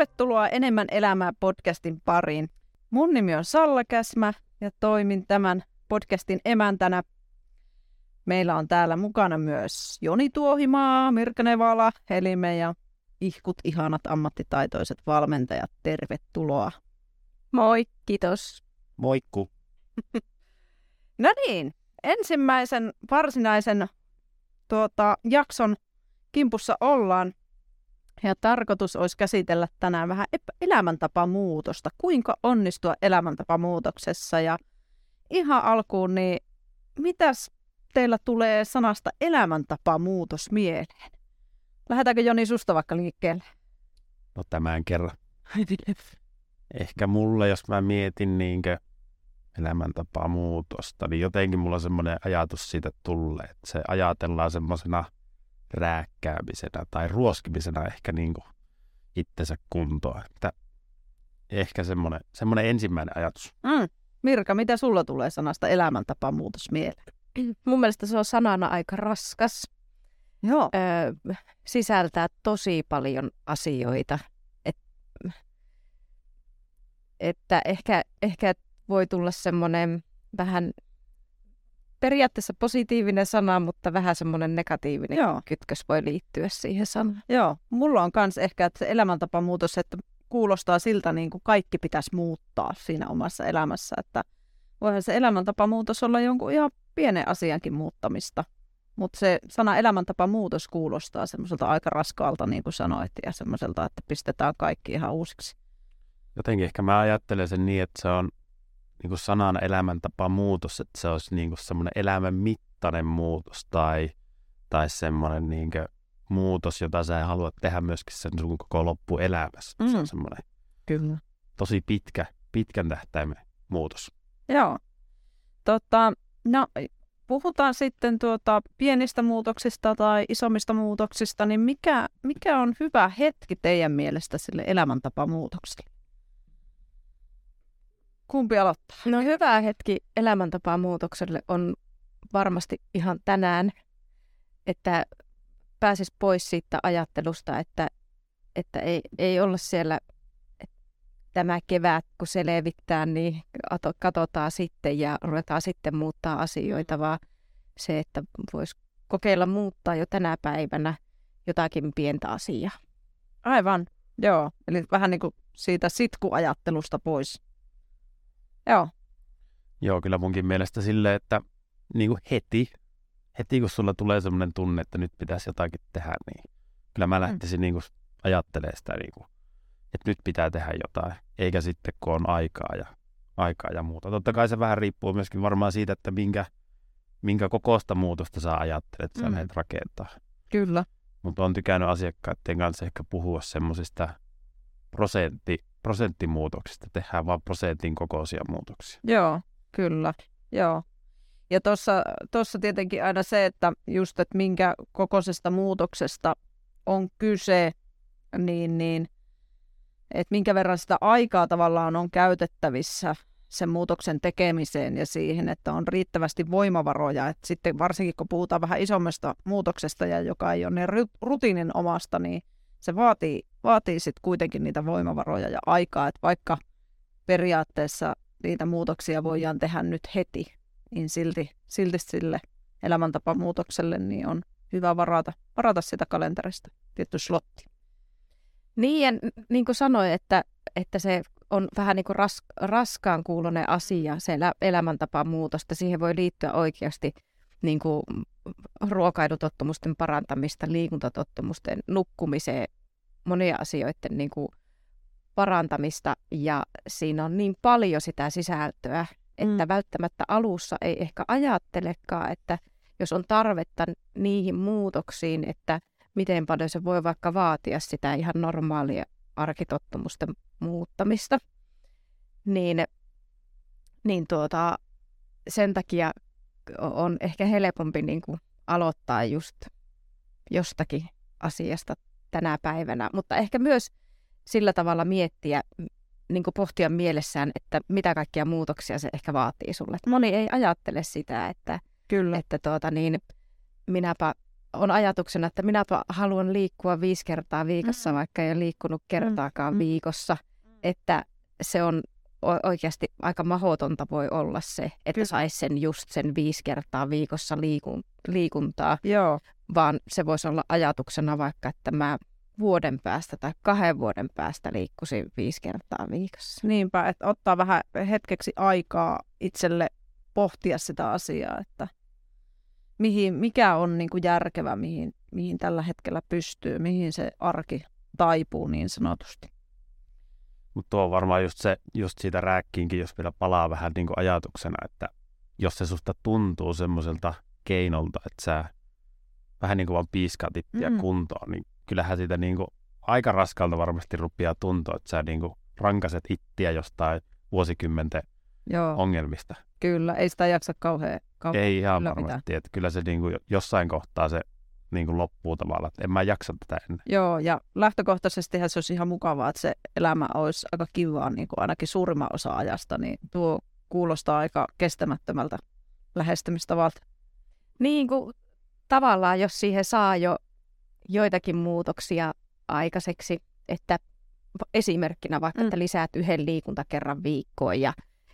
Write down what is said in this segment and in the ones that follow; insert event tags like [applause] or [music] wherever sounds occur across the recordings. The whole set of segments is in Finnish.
Tervetuloa Enemmän elämää podcastin pariin. Mun nimi on Salla Käsmä ja toimin tämän podcastin emäntänä. Meillä on täällä mukana myös Joni Tuohimaa, Mirka Nevala, eli meidän ihkut ihanat ammattitaitoiset valmentajat. Tervetuloa. Moi, kiitos. Moikku. [laughs] No niin, ensimmäisen varsinaisen tuota, jakson kimpussa ollaan. Ja tarkoitus olisi käsitellä tänään vähän elämäntapamuutosta. Kuinka onnistua elämäntapamuutoksessa. Ja ihan alkuun, niin mitäs teillä tulee sanasta elämäntapamuutos mieleen? Lähdetäänkö Joni susta vaikka liikkeelle? No tämän kerran. Ehkä mulle, jos mä mietin niinkö elämäntapaa muutosta, niin jotenkin mulla on semmoinen ajatus siitä tulee, että se ajatellaan semmoisena rääkkäämisenä tai ruoskimisena ehkä niin kuin itsensä kuntoon. Että ehkä semmoinen, semmoinen ensimmäinen ajatus. Mm. Mirka, mitä sulla tulee sanasta elämäntapamuutos mieleen? Mun mielestä se on sanana aika raskas. Joo. Öö, sisältää tosi paljon asioita. Et, että ehkä, ehkä voi tulla semmoinen vähän periaatteessa positiivinen sana, mutta vähän semmoinen negatiivinen Joo. kytkös voi liittyä siihen sanaan. Joo, mulla on myös ehkä että se elämäntapamuutos, että kuulostaa siltä, niin kuin kaikki pitäisi muuttaa siinä omassa elämässä, että voihan se elämäntapamuutos olla jonkun ihan pienen asiankin muuttamista. Mutta se sana elämäntapamuutos kuulostaa semmoiselta aika raskaalta, niin kuin sanoit, ja semmoiselta, että pistetään kaikki ihan uusiksi. Jotenkin ehkä mä ajattelen sen niin, että se on niin kuin sanan elämäntapa muutos, että se olisi niin kuin semmoinen elämän mittainen muutos tai, tai semmoinen niin kuin muutos, jota sä haluat tehdä myöskin sen sun koko loppuelämässä. Mm. Se on mm. semmoinen Kyllä. tosi pitkä, pitkän tähtäimen muutos. Joo. Tota, no, puhutaan sitten tuota pienistä muutoksista tai isommista muutoksista, niin mikä, mikä on hyvä hetki teidän mielestä sille elämäntapamuutokselle? Kumpi aloittaa? No hyvä hetki elämäntapaan muutokselle on varmasti ihan tänään, että pääsis pois siitä ajattelusta, että, että ei, ei olla siellä että tämä kevät, kun se levittää, niin katsotaan sitten ja ruvetaan sitten muuttaa asioita, vaan se, että voisi kokeilla muuttaa jo tänä päivänä jotakin pientä asiaa. Aivan, joo. Eli vähän niin kuin siitä sitkuajattelusta pois. Joo. Joo, kyllä munkin mielestä silleen, että niin kuin heti, heti kun sulla tulee sellainen tunne, että nyt pitäisi jotakin tehdä, niin kyllä mä mm. lähtisin mm. niin kuin ajattelemaan sitä, niin kuin, että nyt pitää tehdä jotain, eikä sitten kun on aikaa ja, aikaa ja muuta. Totta kai se vähän riippuu myöskin varmaan siitä, että minkä, minkä kokoista muutosta sä ajattelet, että sä mm. rakentaa. Kyllä. Mutta on tykännyt asiakkaiden kanssa ehkä puhua semmoisista prosentti, prosenttimuutoksista, tehdään vain prosentin kokoisia muutoksia. Joo, kyllä. Joo. Ja tuossa tietenkin aina se, että just, että minkä kokoisesta muutoksesta on kyse, niin, niin että minkä verran sitä aikaa tavallaan on käytettävissä sen muutoksen tekemiseen ja siihen, että on riittävästi voimavaroja. Et sitten varsinkin kun puhutaan vähän isommasta muutoksesta ja joka ei ole niin rutiinin omasta, niin se vaatii, vaatii sitten kuitenkin niitä voimavaroja ja aikaa, että vaikka periaatteessa niitä muutoksia voidaan tehdä nyt heti, niin silti, silti sille elämäntapamuutokselle niin on hyvä varata, varata sitä kalenterista tietty slotti. Niin, ja niin kuin sanoin, että, että se on vähän niin kuin ras, raskaan kuulonen asia, se elämäntapamuutosta. Siihen voi liittyä oikeasti niin kuin ruokailutottumusten parantamista, liikuntatottumusten nukkumiseen, monia asioiden niin kuin parantamista ja siinä on niin paljon sitä sisältöä, että mm. välttämättä alussa ei ehkä ajattelekaan, että jos on tarvetta niihin muutoksiin, että miten paljon se voi vaikka vaatia sitä ihan normaalia arkitottumusten muuttamista, niin, niin tuota, sen takia on ehkä helpompi niin kuin aloittaa just jostakin asiasta tänä päivänä, mutta ehkä myös sillä tavalla miettiä, niin pohtia mielessään, että mitä kaikkia muutoksia se ehkä vaatii sulle. Moni ei ajattele sitä, että, Kyllä. että tuota, niin, minäpä on ajatuksena, että minäpä haluan liikkua viisi kertaa viikossa, mm. vaikka ei ole liikkunut kertaakaan mm. viikossa, että se on oikeasti aika mahotonta voi olla se, että saisi sen just sen viisi kertaa viikossa liikun, liikuntaa, Joo. Vaan se voisi olla ajatuksena vaikka, että mä vuoden päästä tai kahden vuoden päästä liikkuisin viisi kertaa viikossa. Niinpä, että ottaa vähän hetkeksi aikaa itselle pohtia sitä asiaa, että mihin, mikä on niin kuin järkevä, mihin, mihin tällä hetkellä pystyy, mihin se arki taipuu niin sanotusti. Mutta tuo on varmaan just, se, just siitä rääkkiinkin, jos vielä palaa vähän niin kuin ajatuksena, että jos se susta tuntuu semmoiselta keinolta, että sä vähän niin kuin vaan piiskaa tippiä mm. kuntoon, niin kyllähän siitä niin kuin aika raskalta varmasti rupeaa tuntua, että sä niin kuin rankaset ittiä jostain vuosikymmenten Joo. ongelmista. Kyllä, ei sitä jaksa kauhean, kauhean Ei ihan varmasti, että kyllä se niin kuin jossain kohtaa se niin kuin loppuu tavallaan, että en mä jaksa tätä ennen. Joo, ja lähtökohtaisesti se olisi ihan mukavaa, että se elämä olisi aika kivaa niin kuin ainakin suurimman osa ajasta, niin tuo kuulostaa aika kestämättömältä lähestymistavalta. Niin kuin tavallaan, jos siihen saa jo joitakin muutoksia aikaiseksi, että esimerkkinä vaikka, mm. että lisäät yhden liikuntakerran viikkoon ja,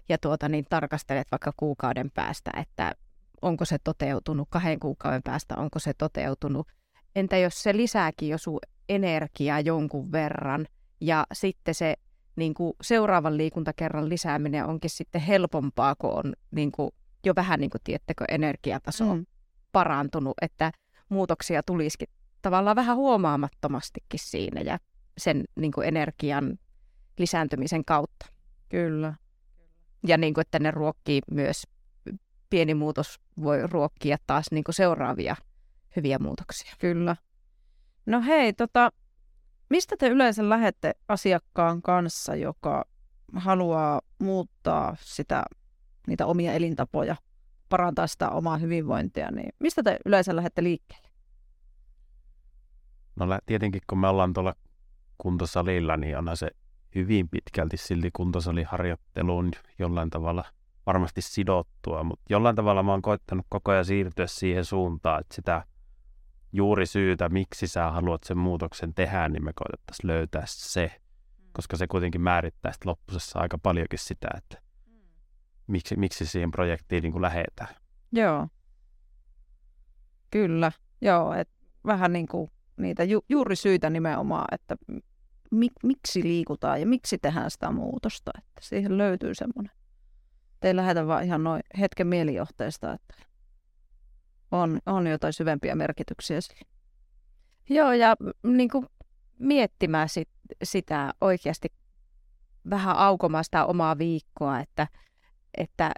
ja tuota, niin tarkastelet vaikka kuukauden päästä, että onko se toteutunut, kahden kuukauden päästä onko se toteutunut. Entä jos se lisääkin jo sun energiaa jonkun verran ja sitten se niin kuin seuraavan liikuntakerran lisääminen onkin sitten helpompaa, kun on niin kuin, jo vähän niin kuin, tiettekö, energiataso mm. Parantunut, että muutoksia tulisikin tavallaan vähän huomaamattomastikin siinä ja sen niin kuin energian lisääntymisen kautta. Kyllä. Ja niin kuin, että ne ruokkii myös, pieni muutos voi ruokkia taas niin kuin seuraavia hyviä muutoksia. Kyllä. No hei, tota, mistä te yleensä lähette asiakkaan kanssa, joka haluaa muuttaa sitä, niitä omia elintapoja, parantaa sitä omaa hyvinvointia, niin mistä te yleensä lähette liikkeelle? No tietenkin kun me ollaan tuolla kuntosalilla, niin onhan se hyvin pitkälti silti kuntosaliharjoitteluun jollain tavalla varmasti sidottua, mutta jollain tavalla mä oon koittanut koko ajan siirtyä siihen suuntaan, että sitä juuri syytä, miksi sä haluat sen muutoksen tehdä, niin me koitettaisiin löytää se, koska se kuitenkin määrittää sitten loppusessa aika paljonkin sitä, että miksi, miksi siihen projektiin niin kuin lähetään. Joo. Kyllä. Joo, et vähän niin kuin niitä ju- juuri syitä nimenomaan, että mi- miksi liikutaan ja miksi tehdään sitä muutosta. Että siihen löytyy semmoinen. Te lähetä vaan ihan noin hetken mielijohteesta, että on, on jotain syvempiä merkityksiä sille. Joo, ja niin kuin miettimään sit, sitä oikeasti vähän aukomaan sitä omaa viikkoa, että, että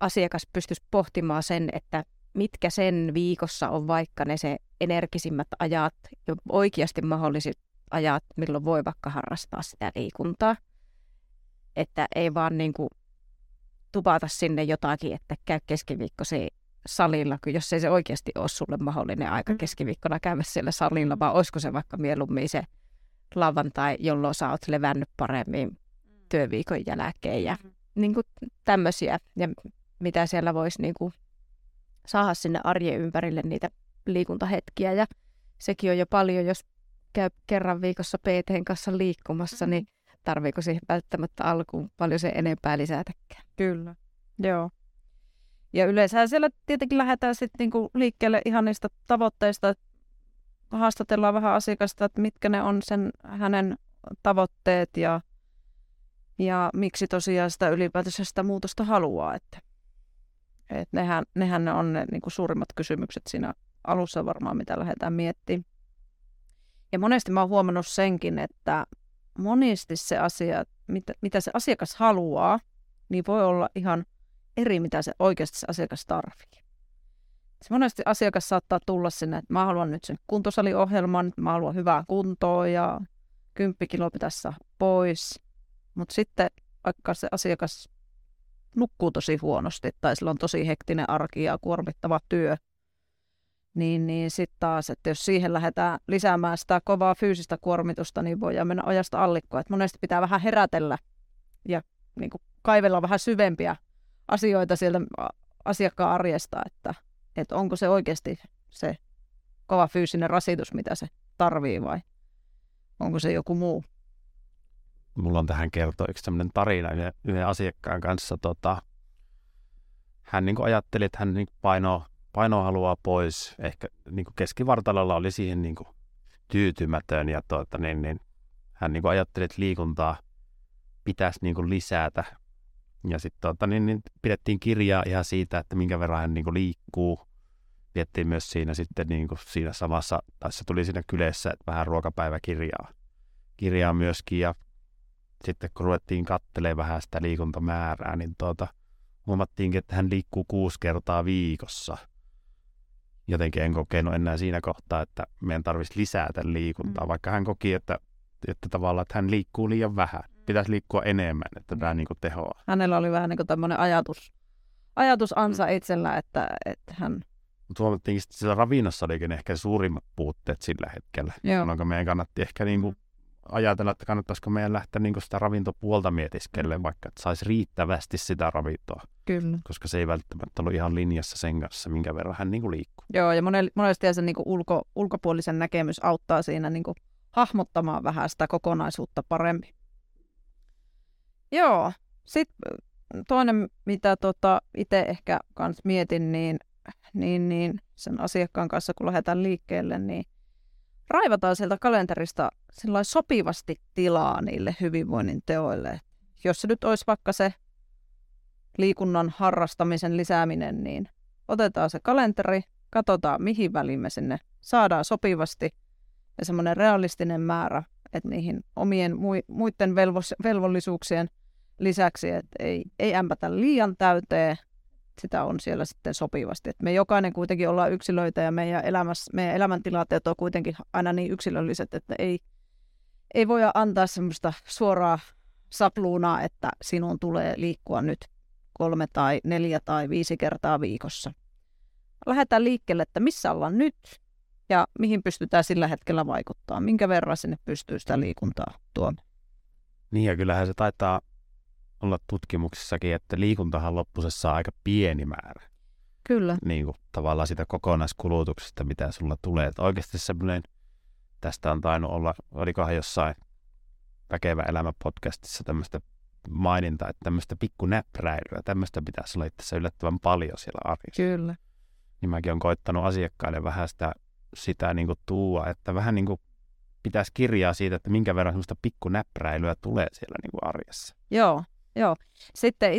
asiakas pystyisi pohtimaan sen, että mitkä sen viikossa on vaikka ne se energisimmät ajat ja oikeasti mahdolliset ajat, milloin voi vaikka harrastaa sitä liikuntaa. Että ei vaan niin kuin tupata sinne jotakin, että käy keskiviikkosi salilla, kun jos ei se oikeasti ole sulle mahdollinen aika mm. keskiviikkona käydä siellä salilla, vaan olisiko se vaikka mieluummin se lauantai, jolloin sä oot levännyt paremmin mm. työviikon jälkeen ja mm. Niin kuin tämmöisiä. Ja mitä siellä voisi niin kuin saada sinne arjen ympärille niitä liikuntahetkiä. Ja sekin on jo paljon, jos käy kerran viikossa pt kanssa liikkumassa, niin tarviiko siihen välttämättä alkuun paljon se enempää lisätäkään. Kyllä, joo. Ja yleensä siellä tietenkin lähdetään sitten niinku liikkeelle ihan niistä tavoitteista, haastatellaan vähän asiakasta, että mitkä ne on sen hänen tavoitteet ja, ja miksi tosiaan sitä ylipäätänsä sitä muutosta haluaa. Että, et nehän, nehän on ne niinku suurimmat kysymykset siinä alussa varmaan, mitä lähdetään miettimään. Ja monesti mä oon huomannut senkin, että monesti se asia, mitä, mitä se asiakas haluaa, niin voi olla ihan eri, mitä se oikeasti se asiakas tarvii. Se monesti asiakas saattaa tulla sinne, että mä haluan nyt sen kuntosaliohjelman, mä haluan hyvää kuntoa ja 10 kiloa pitäisi pois. Mutta sitten vaikka se asiakas nukkuu tosi huonosti tai sillä on tosi hektinen arki ja kuormittava työ, niin, niin sitten taas, että jos siihen lähdetään lisäämään sitä kovaa fyysistä kuormitusta, niin voidaan mennä ojasta allikkoon. Että monesti pitää vähän herätellä ja niin kuin kaivella vähän syvempiä asioita sieltä asiakkaan arjesta, että, että onko se oikeasti se kova fyysinen rasitus, mitä se tarvii vai onko se joku muu? Mulla on tähän kertoa yksi tämmöinen tarina yhden, yhden asiakkaan kanssa. Tota, hän niin ajatteli, että hän niin painoa, painoa haluaa pois. Ehkä niin keskivartalolla oli siihen niin tyytymätön ja tuota, niin, niin, hän niin ajatteli, että liikuntaa pitäisi niin lisätä. Ja sitten tuota, niin, niin, pidettiin kirjaa ihan siitä, että minkä verran hän niin liikkuu. Viettiin myös siinä sitten niin siinä samassa, tai se tuli siinä kyleessä, että vähän ruokapäiväkirjaa kirjaa myöskin. Ja sitten kun ruvettiin katselemaan vähän sitä liikuntamäärää, niin tuota, huomattiinkin, että hän liikkuu kuusi kertaa viikossa. Jotenkin en kokenut enää siinä kohtaa, että meidän tarvitsisi lisätä liikuntaa, mm. vaikka hän koki, että, että tavallaan että hän liikkuu liian vähän. Mm. Pitäisi liikkua enemmän, että tämä niin tehoaa. Hänellä oli vähän niin kuin tämmöinen ajatus, ajatus ansa mm. itsellä, että, että hän... Mutta huomattiin, että sillä ravinnossa olikin ehkä suurimmat puutteet sillä hetkellä, jolloin meidän kannatti ehkä niin kuin ajatella, että kannattaisiko meidän lähteä niin sitä ravintopuolta mietiskelleen, mm. vaikka että saisi riittävästi sitä ravintoa. Kyllä. Koska se ei välttämättä ollut ihan linjassa sen kanssa, minkä verran hän niin kuin liikkuu. Joo, ja monesti se niin kuin ulko, ulkopuolisen näkemys auttaa siinä niin kuin hahmottamaan vähän sitä kokonaisuutta paremmin. Joo, sitten toinen, mitä tota itse ehkä kans mietin, niin, niin, niin sen asiakkaan kanssa, kun lähdetään liikkeelle, niin raivataan sieltä kalenterista sopivasti tilaa niille hyvinvoinnin teoille. Jos se nyt olisi vaikka se liikunnan harrastamisen lisääminen, niin otetaan se kalenteri, katsotaan mihin väliin me sinne saadaan sopivasti ja semmoinen realistinen määrä, että niihin omien muiden velvollisuuksien lisäksi, että ei, ei ämpätä liian täyteen, sitä on siellä sitten sopivasti. Et me jokainen kuitenkin ollaan yksilöitä ja meidän, elämässä, meidän elämäntilanteet on kuitenkin aina niin yksilölliset, että ei, ei voi antaa semmoista suoraa sapluunaa, että sinun tulee liikkua nyt kolme tai neljä tai viisi kertaa viikossa. Lähdetään liikkeelle, että missä ollaan nyt ja mihin pystytään sillä hetkellä vaikuttaa, minkä verran sinne pystyy sitä liikuntaa tuomaan. Niin ja kyllähän se taitaa olla tutkimuksissakin, että liikuntahan loppusessa on aika pieni määrä. Kyllä. Niin kuin tavallaan sitä kokonaiskulutuksesta, mitä sulla tulee. Että oikeasti semmoinen, tästä on tainnut olla, olikohan jossain Väkevä elämä podcastissa tämmöistä maininta, että tämmöistä pikkunäpräilyä, tämmöistä pitäisi olla itse yllättävän paljon siellä arjessa. Kyllä. Niin mäkin olen koittanut asiakkaille vähän sitä, sitä niin kuin tuua, että vähän niin kuin pitäisi kirjaa siitä, että minkä verran semmoista pikkunäpräilyä tulee siellä niin kuin arjessa. Joo, Joo. Sitten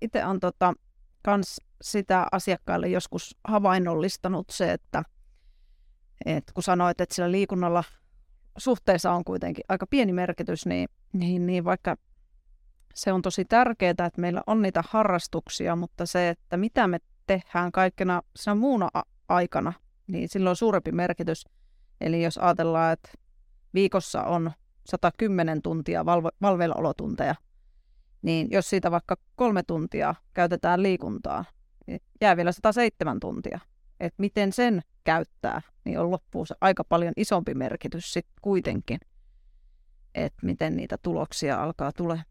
itse on tota, kans sitä asiakkaille joskus havainnollistanut se, että et kun sanoit, että sillä liikunnalla suhteessa on kuitenkin aika pieni merkitys, niin, niin, niin vaikka se on tosi tärkeää, että meillä on niitä harrastuksia, mutta se, että mitä me tehdään kaikkena siinä muuna aikana, niin sillä on suurempi merkitys. Eli jos ajatellaan, että viikossa on 110 tuntia valve- valveillaolotunteja, niin jos siitä vaikka kolme tuntia käytetään liikuntaa, niin jää vielä 107 tuntia. Et miten sen käyttää, niin on loppuun se aika paljon isompi merkitys sitten kuitenkin, että miten niitä tuloksia alkaa tulemaan.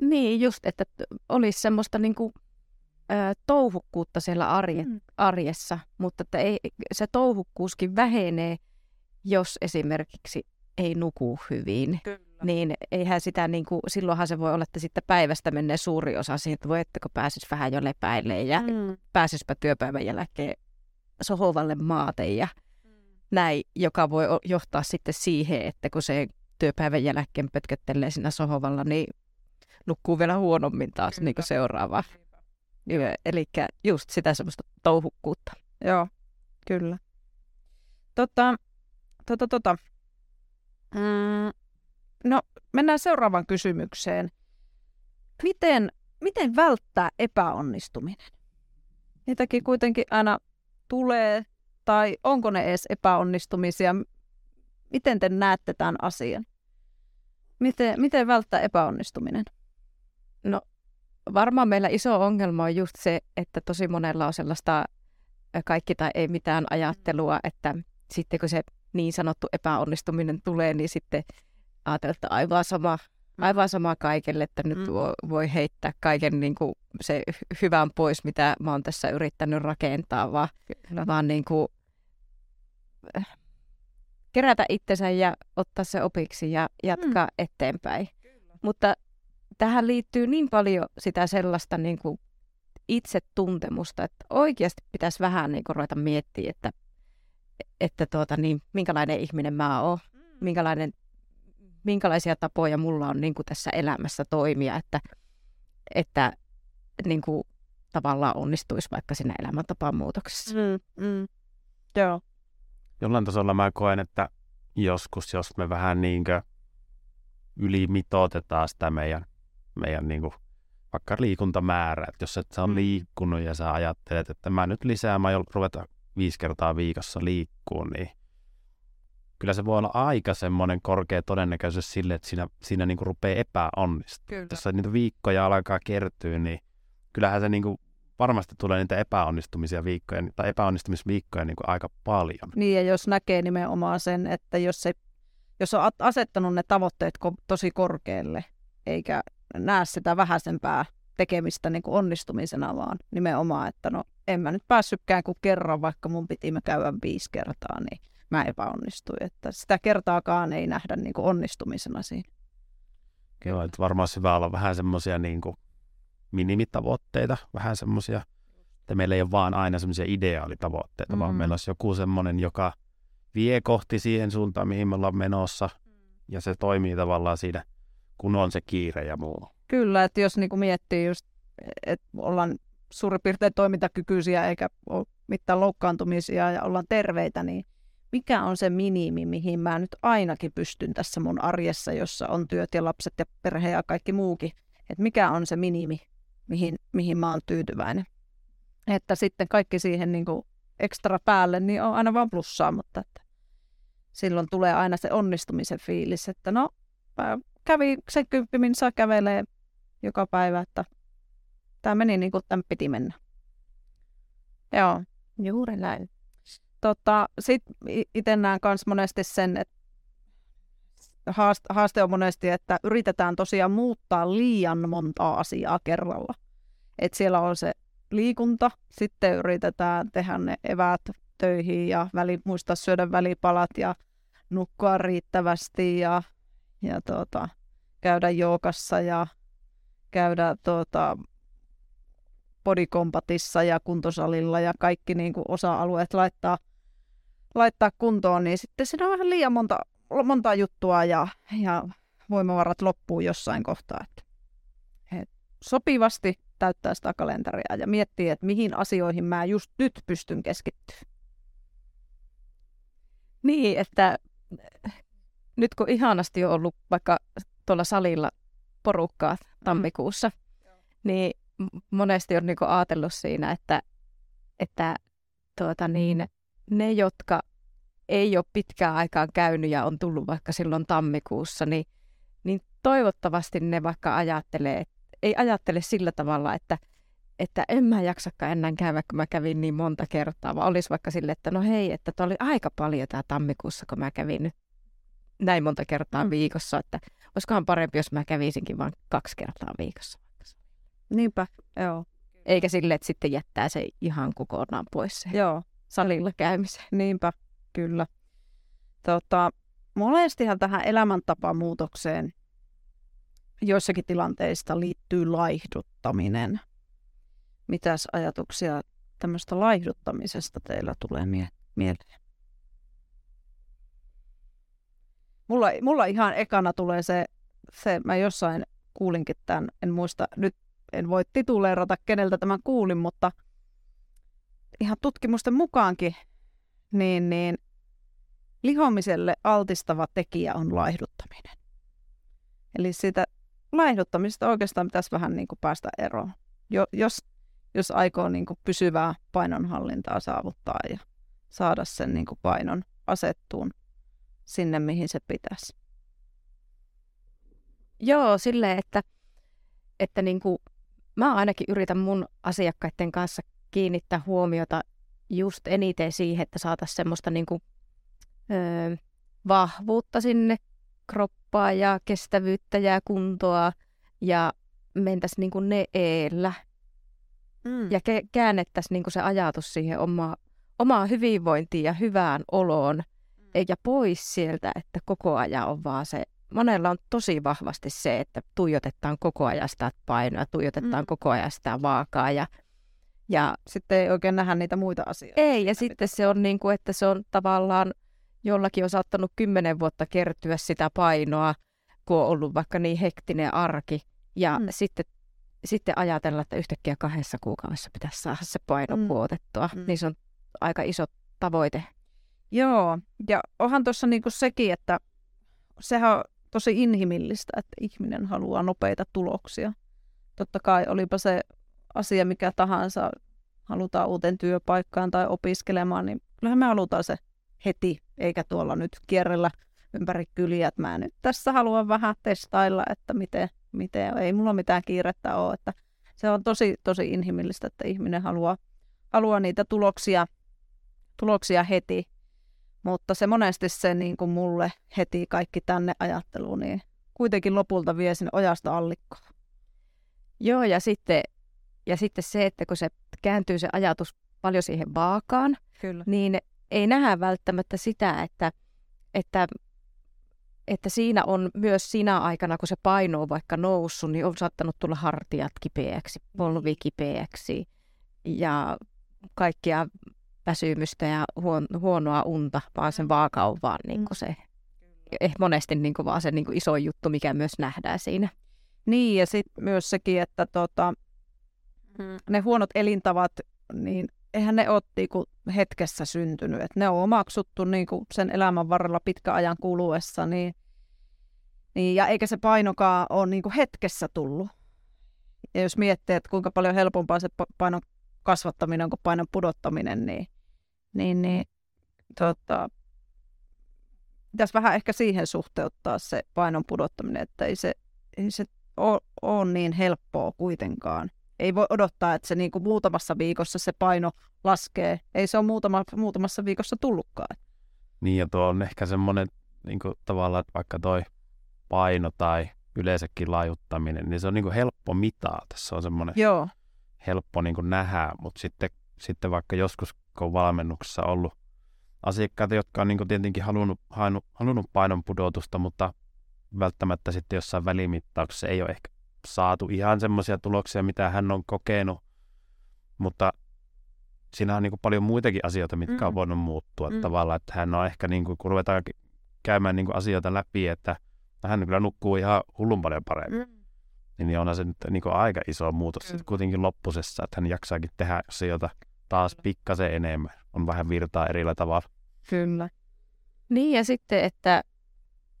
Niin, just, että olisi semmoista niinku, ö, touhukkuutta siellä arje, mm. arjessa, mutta että ei, se touhukkuuskin vähenee, jos esimerkiksi ei nuku hyvin. Kyllä niin eihän sitä, niin kuin, silloinhan se voi olla, että sitten päivästä menee suuri osa siihen, että voitteko pääsis vähän jo lepäille ja mm. pääsispä työpäivän jälkeen sohovalle maate ja mm. näin, joka voi johtaa sitten siihen, että kun se työpäivän jälkeen pötköttelee siinä sohovalla, niin nukkuu vielä huonommin taas niin kuin seuraava. Eli just sitä semmoista touhukkuutta. Joo, kyllä. Tota, tota, tota. Mm, No, mennään seuraavaan kysymykseen. Miten, miten välttää epäonnistuminen? Niitäkin kuitenkin aina tulee, tai onko ne edes epäonnistumisia? Miten te näette tämän asian? Miten, miten välttää epäonnistuminen? No, varmaan meillä iso ongelma on just se, että tosi monella on sellaista kaikki tai ei mitään ajattelua, että sitten kun se niin sanottu epäonnistuminen tulee, niin sitten ajatella, että aivan sama, mm. aivan sama kaikelle, että nyt mm. voi heittää kaiken niin kuin se hyvän pois, mitä mä oon tässä yrittänyt rakentaa, vaan, Kyllä. vaan niin kuin äh, kerätä itsensä ja ottaa se opiksi ja jatkaa mm. eteenpäin. Kyllä. Mutta tähän liittyy niin paljon sitä sellaista niin kuin itsetuntemusta, että oikeasti pitäisi vähän niin kuin ruveta miettiä, että, että tuota, niin, minkälainen ihminen mä oon, mm. minkälainen, minkälaisia tapoja mulla on niin kuin tässä elämässä toimia, että, että niin kuin, tavallaan onnistuisi vaikka siinä elämäntapaan muutoksessa. Mm, mm. Joo. Jollain tasolla mä koen, että joskus, jos me vähän niinkö ylimitoitetaan sitä meidän, meidän niin kuin vaikka liikuntamäärä, että jos et sä on mm. liikkunut ja sä ajattelet, että mä nyt lisää, mä ruveta viisi kertaa viikossa liikkuu, niin kyllä se voi olla aika semmoinen korkea todennäköisyys sille, että siinä, siinä niin rupeaa epäonnistumaan. Jos niitä viikkoja alkaa kertyä, niin kyllähän se niin kuin varmasti tulee niitä epäonnistumisia viikkoja tai epäonnistumisviikkoja niin kuin aika paljon. Niin ja jos näkee nimenomaan sen, että jos, se, jos on asettanut ne tavoitteet tosi korkealle, eikä näe sitä vähäisempää tekemistä niin kuin onnistumisena, vaan nimenomaan, että no en mä nyt päässytkään kuin kerran, vaikka mun piti mä käydä viisi kertaa, niin mä epäonnistuin. Että sitä kertaakaan ei nähdä niin kuin onnistumisena siinä. Joo, että varmaan hyvä olla vähän semmoisia niin kuin minimitavoitteita, vähän semmoisia, että meillä ei ole vaan aina semmoisia ideaalitavoitteita, mm-hmm. vaan meillä olisi joku semmoinen, joka vie kohti siihen suuntaan, mihin me ollaan menossa, mm. ja se toimii tavallaan siinä, kun on se kiire ja muu. Kyllä, että jos niinku miettii just, että ollaan suurin piirtein toimintakykyisiä eikä ole mitään loukkaantumisia ja ollaan terveitä, niin mikä on se minimi, mihin mä nyt ainakin pystyn tässä mun arjessa, jossa on työt ja lapset ja perhe ja kaikki muukin, että mikä on se minimi, mihin, mihin mä oon tyytyväinen. Että sitten kaikki siihen niin kuin ekstra päälle, niin on aina vaan plussaa, mutta että silloin tulee aina se onnistumisen fiilis, että no, kävi se kymppi, saa kävelee joka päivä, että tämä meni niin kuin tämän piti mennä. Joo. Juuri näin. Tota, Sitten itse näen myös monesti sen, että haaste on monesti, että yritetään tosiaan muuttaa liian montaa asiaa kerralla. Et siellä on se liikunta, sitten yritetään tehdä ne eväät töihin ja väli, muistaa syödä välipalat ja nukkua riittävästi ja, ja tuota, käydä joukassa ja käydä tuota, bodykompatissa ja kuntosalilla ja kaikki niin kuin osa-alueet laittaa, laittaa kuntoon, niin sitten siinä on vähän liian monta monta juttua ja, ja voimavarat loppuu jossain kohtaa. Että, et sopivasti täyttää sitä kalenteria ja miettii, että mihin asioihin mä just nyt pystyn keskittyä. Niin, että nyt kun ihanasti on ollut vaikka tuolla salilla porukkaa tammikuussa, mm. niin monesti on niinku ajatellut siinä, että, että tuota niin, ne, jotka ei ole pitkään aikaan käynyt ja on tullut vaikka silloin tammikuussa, niin, niin toivottavasti ne vaikka ajattelee, ei ajattele sillä tavalla, että, että en mä jaksakaan enää käydä, kun mä kävin niin monta kertaa, vaan olisi vaikka sille, että no hei, että tämä oli aika paljon tämä tammikuussa, kun mä kävin nyt näin monta kertaa mm. viikossa, että olisikohan parempi, jos mä kävisinkin vain kaksi kertaa viikossa. Niinpä, joo. Eikä sille, että sitten jättää se ihan kokonaan pois se joo. Salilla käymisen. Niinpä, Kyllä. Tota, monestihan tähän elämäntapamuutokseen joissakin tilanteista liittyy laihduttaminen. Mitäs ajatuksia tämmöistä laihduttamisesta teillä tulee mie- mieleen? Mulla, mulla ihan ekana tulee se, se, mä jossain kuulinkin tämän, en muista, nyt en voi tituleerata keneltä tämän kuulin, mutta ihan tutkimusten mukaankin niin, niin lihomiselle altistava tekijä on laihduttaminen. Eli sitä laihduttamisesta oikeastaan pitäisi vähän niin kuin päästä eroon, jo, jos, jos aikoo niin kuin pysyvää painonhallintaa saavuttaa ja saada sen niin kuin painon asettuun sinne, mihin se pitäisi. Joo, sille, että, että niin kuin, mä ainakin yritän mun asiakkaiden kanssa kiinnittää huomiota just eniten siihen, että saataisiin semmoista niin kuin, ö, vahvuutta sinne kroppaa ja kestävyyttä ja kuntoa ja mentäisiin niin ne eellä. Mm. Ja ke- käännettäisiin niin se ajatus siihen oma, omaan hyvinvointiin ja hyvään oloon, eikä pois sieltä, että koko ajan on vaan se, monella on tosi vahvasti se, että tuijotetaan koko ajan sitä painoa, tuijotetaan mm. koko ajan sitä vaakaa ja ja sitten ei oikein nähdä niitä muita asioita. Ei, ja sitten se on niin kuin, että se on tavallaan jollakin on saattanut kymmenen vuotta kertyä sitä painoa, kun on ollut vaikka niin hektinen arki. Ja mm. sitten, sitten ajatella, että yhtäkkiä kahdessa kuukaudessa pitäisi saada se paino mm. puotettua. Mm. Niin se on aika iso tavoite. Joo, ja onhan tuossa niinku sekin, että sehän on tosi inhimillistä, että ihminen haluaa nopeita tuloksia. Totta kai olipa se asia mikä tahansa, halutaan uuteen työpaikkaan tai opiskelemaan, niin kyllähän me halutaan se heti, eikä tuolla nyt kierrellä ympäri kyliä, että mä nyt tässä haluan vähän testailla, että miten, miten ei mulla mitään kiirettä ole, että se on tosi, tosi inhimillistä, että ihminen haluaa, haluaa niitä tuloksia, tuloksia heti, mutta se monesti se niin kuin mulle heti kaikki tänne ajattelu, niin kuitenkin lopulta vie sinne ojasta allikkoon. Joo, ja sitten ja sitten se, että kun se kääntyy se ajatus paljon siihen vaakaan, Kyllä. niin ei nähdä välttämättä sitä, että, että, että siinä on myös sinä aikana, kun se paino on vaikka noussut, niin on saattanut tulla hartiat kipeäksi, polvi kipeäksi ja kaikkia väsymystä ja huon, huonoa unta, vaan sen vaaka on vaan niin kuin se, eh, monesti niin kuin vaan se niin kuin iso juttu, mikä myös nähdään siinä. Niin, ja sitten myös sekin, että tota, mm. ne huonot elintavat, niin eihän ne ole niinku hetkessä syntynyt. Et ne on omaksuttu niinku sen elämän varrella pitkä ajan kuluessa, niin, niin, ja eikä se painokaan ole niinku hetkessä tullut. Ja jos miettii, että kuinka paljon helpompaa se painon kasvattaminen on kuin painon pudottaminen, niin, niin, niin tota, pitäisi vähän ehkä siihen suhteuttaa se painon pudottaminen, että ei se, ei se ole niin helppoa kuitenkaan ei voi odottaa, että se niin kuin muutamassa viikossa se paino laskee. Ei se ole muutama, muutamassa viikossa tullutkaan. Niin ja tuo on ehkä semmoinen niin kuin tavallaan, että vaikka toi paino tai yleensäkin laajuttaminen, niin se on niin kuin helppo mitata. Se on semmoinen Joo. helppo niin kuin nähdä, mutta sitten, sitten vaikka joskus, kun on valmennuksessa ollut asiakkaita, jotka on niin kuin tietenkin halunnut, halunnut, halunnut painon pudotusta, mutta välttämättä sitten jossain välimittauksessa ei ole ehkä saatu ihan semmoisia tuloksia, mitä hän on kokenut, mutta siinä on niin kuin paljon muitakin asioita, mitkä mm. on voinut muuttua mm. tavallaan, että hän on ehkä, niin kuin, kun ruvetaan käymään niin kuin asioita läpi, että hän kyllä nukkuu ihan hullun paljon paremmin. Mm. Niin onhan se nyt niin kuin aika iso muutos mm. kuitenkin loppusessa, että hän jaksaakin tehdä asioita taas pikkasen enemmän. On vähän virtaa erillä tavalla. Kyllä. Niin ja sitten, että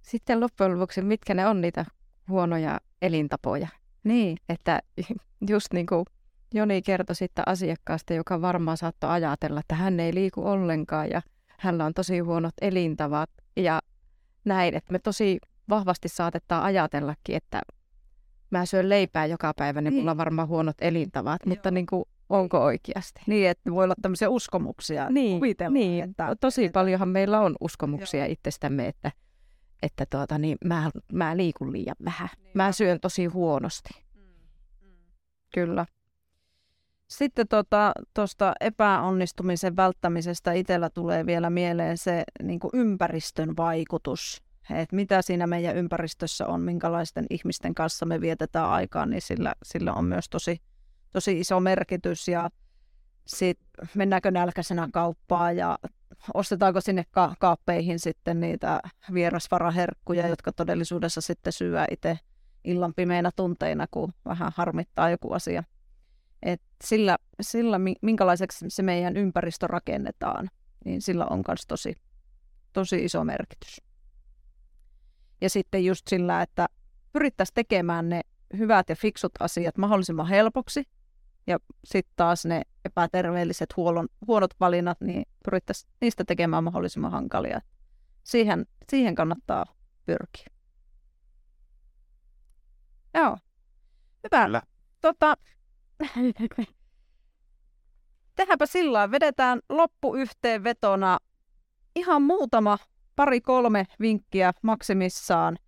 sitten loppujen lopuksi, mitkä ne on niitä huonoja elintapoja. Niin. Että [laughs] just niin kuin Joni kertoi sitten asiakkaasta, joka varmaan saattoi ajatella, että hän ei liiku ollenkaan ja hänellä on tosi huonot elintavat ja näin, että me tosi vahvasti saatetaan ajatellakin, että mä syön leipää joka päivä, niin, niin. mulla on varmaan huonot elintavat, Joo. mutta niin kuin, onko oikeasti? Niin, että voi olla tämmöisiä uskomuksia. Niin, niin. Että, tosi että... paljonhan meillä on uskomuksia Joo. itsestämme, että että tuota, niin mä, mä liikun liian vähän. Niin, mä syön tosi huonosti. Mm, mm. Kyllä. Sitten tuosta tota, epäonnistumisen välttämisestä itsellä tulee vielä mieleen se niin ympäristön vaikutus. Et mitä siinä meidän ympäristössä on, minkälaisten ihmisten kanssa me vietetään aikaa, niin sillä, sillä on myös tosi, tosi iso merkitys. Ja sit, mennäänkö nälkäisenä kauppaan ja ostetaanko sinne ka- kaappeihin sitten niitä vierasvaraherkkuja, jotka todellisuudessa sitten syö itse illan pimeinä tunteina, kun vähän harmittaa joku asia. Et sillä, sillä, minkälaiseksi se meidän ympäristö rakennetaan, niin sillä on myös tosi, tosi iso merkitys. Ja sitten just sillä, että pyrittäisiin tekemään ne hyvät ja fiksut asiat mahdollisimman helpoksi, ja sitten taas ne epäterveelliset huolon, huonot valinnat, niin pyrittäisiin niistä tekemään mahdollisimman hankalia. Siihen, siihen kannattaa pyrkiä. Joo. Hyvä. Kyllä. Tota, tehdäänpä sillä vedetään loppuyhteenvetona ihan muutama, pari kolme vinkkiä maksimissaan,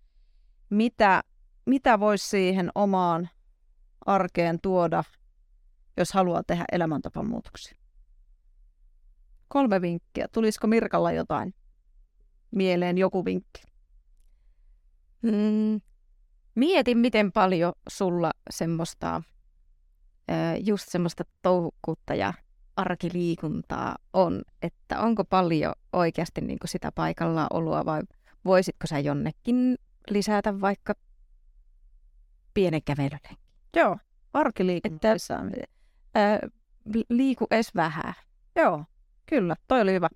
mitä, mitä voisi siihen omaan arkeen tuoda jos haluaa tehdä elämäntapamuutoksia? Kolme vinkkiä. Tulisiko Mirkalla jotain mieleen, joku vinkki? Mm, mieti, miten paljon sulla semmoista, just semmoista touhukkuutta ja arkiliikuntaa on, että onko paljon oikeasti niin kuin sitä paikallaan oloa vai voisitko sä jonnekin lisätä vaikka pienen kävelyn? Joo, arkiliikunta että, ää, liiku edes vähän. Joo, kyllä, toi oli hyvä.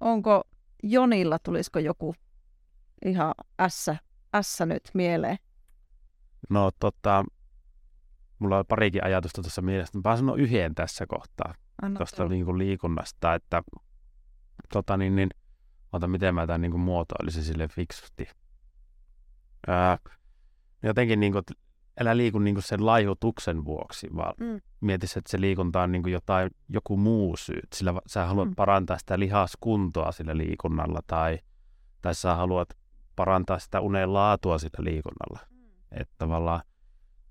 Onko Jonilla, tulisiko joku ihan ässä, ässä nyt mieleen? No tota, mulla on parikin ajatusta tuossa mielessä. Mä sanon yhden tässä kohtaa tuosta niin liikunnasta, että tota niin, niin ota miten mä tämän niin kuin muotoilisin sille fiksusti. Ää, jotenkin niin kuin, älä liiku niin kuin sen laihutuksen vuoksi, vaan mm. mietisi, että se liikunta on niin kuin jotain, joku muu syy. Sillä sä haluat mm. parantaa sitä lihaskuntoa sillä liikunnalla tai, tai sä haluat parantaa sitä unen laatua sillä liikunnalla. Mm. Että tavallaan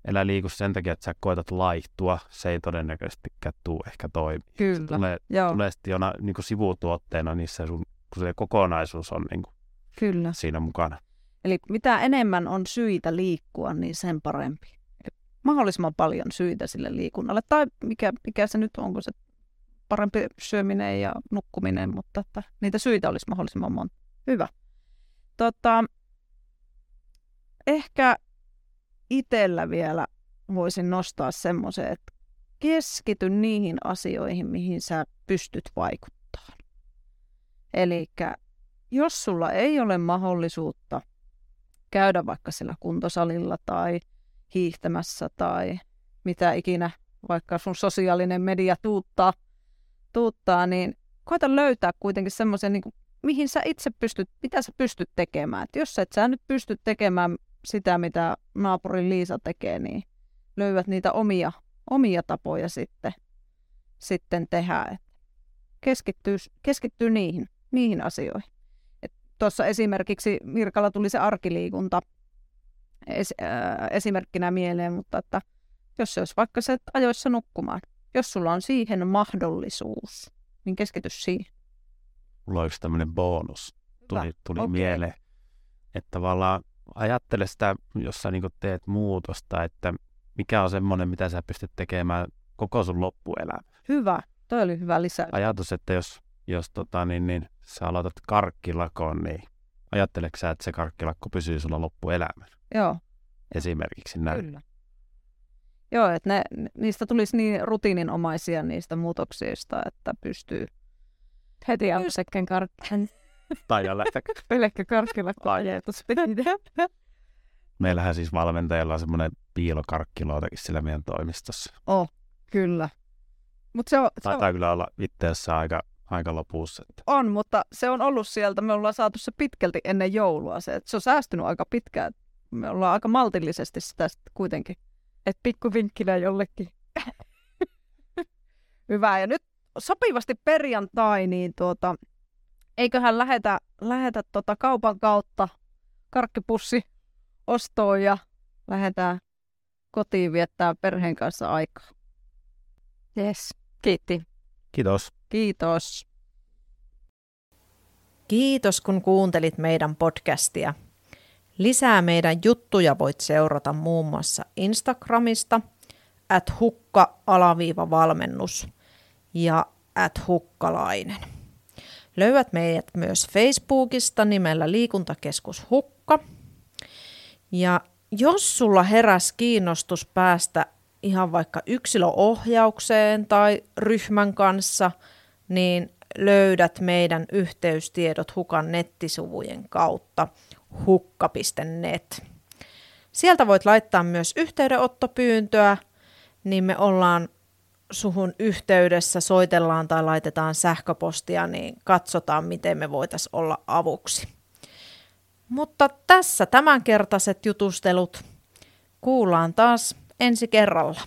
älä liiku sen takia, että sä koetat laihtua, se ei todennäköisestikään tule ehkä toimi. Kyllä, se tulee, Joo. tulee sitten jona, niin kuin sivutuotteena niissä sun, kun se kokonaisuus on niin kuin Kyllä. siinä mukana. Eli mitä enemmän on syitä liikkua, niin sen parempi. Eli mahdollisimman paljon syitä sille liikunnalle. Tai mikä, mikä se nyt on, onko se parempi syöminen ja nukkuminen, mutta että niitä syitä olisi mahdollisimman monta. Hyvä. Tota, ehkä itsellä vielä voisin nostaa semmoisen, että keskity niihin asioihin, mihin sä pystyt vaikuttamaan. Eli jos sulla ei ole mahdollisuutta käydä vaikka sillä kuntosalilla tai hiihtämässä tai mitä ikinä vaikka sun sosiaalinen media tuuttaa, tuuttaa niin koita löytää kuitenkin semmoisen, niin mihin sä itse pystyt, mitä sä pystyt tekemään. Et jos et sä nyt pysty tekemään sitä, mitä naapurin Liisa tekee, niin löydät niitä omia, omia tapoja sitten, sitten tehdä. keskittyy, keskittyy niihin, niihin asioihin. Tuossa esimerkiksi Mirkalla tuli se arkiliikunta es, äh, esimerkkinä mieleen, mutta että jos se olisi vaikka se ajoissa nukkumaan, jos sulla on siihen mahdollisuus, niin keskity siihen. Mulla on yksi tämmöinen bonus, tuli, tuli okay. mieleen, että tavallaan ajattele sitä, jos sä niin teet muutosta, että mikä on semmoinen, mitä sä pystyt tekemään koko sun loppuelämä. Hyvä, toi oli hyvä lisä. Ajatus, että jos, jos tota, niin, niin, sä aloitat karkkilakon, niin ajatteleksä sä, että se karkkilakko pysyy sulla loppuelämän? Joo. Esimerkiksi näin. Kyllä. Joo, että ne, niistä tulisi niin rutiininomaisia niistä muutoksista, että pystyy heti alkusekken karkkiin. [laughs] Tai jo lähteä. [laughs] Pelkkä karkkilakko ajetus [laughs] Meillähän siis valmentajalla on semmoinen piilokarkkilautakin sillä meidän toimistossa. Oh, kyllä. Mut se on, se Taitaa on... kyllä olla itse aika aika lopussa. Että. On, mutta se on ollut sieltä, me ollaan saatu se pitkälti ennen joulua. Se, että se on säästynyt aika pitkään. Me ollaan aika maltillisesti sitä kuitenkin. Että pikku vinkkinä jollekin. [laughs] Hyvä. Ja nyt sopivasti perjantai, niin tuota, eiköhän lähetä, lähetä tuota kaupan kautta karkkipussi ostoon ja lähdetään kotiin viettää perheen kanssa aikaa. Yes, kiitti. Kiitos. Kiitos. Kiitos kun kuuntelit meidän podcastia. Lisää meidän juttuja voit seurata muun muassa Instagramista at hukka-valmennus ja at hukkalainen. Löydät meidät myös Facebookista nimellä Liikuntakeskus Hukka. Ja jos sulla heräs kiinnostus päästä ihan vaikka yksilöohjaukseen tai ryhmän kanssa, niin löydät meidän yhteystiedot Hukan nettisivujen kautta hukka.net. Sieltä voit laittaa myös yhteydenottopyyntöä, niin me ollaan suhun yhteydessä, soitellaan tai laitetaan sähköpostia, niin katsotaan, miten me voitaisiin olla avuksi. Mutta tässä tämänkertaiset jutustelut. Kuullaan taas ensi kerralla.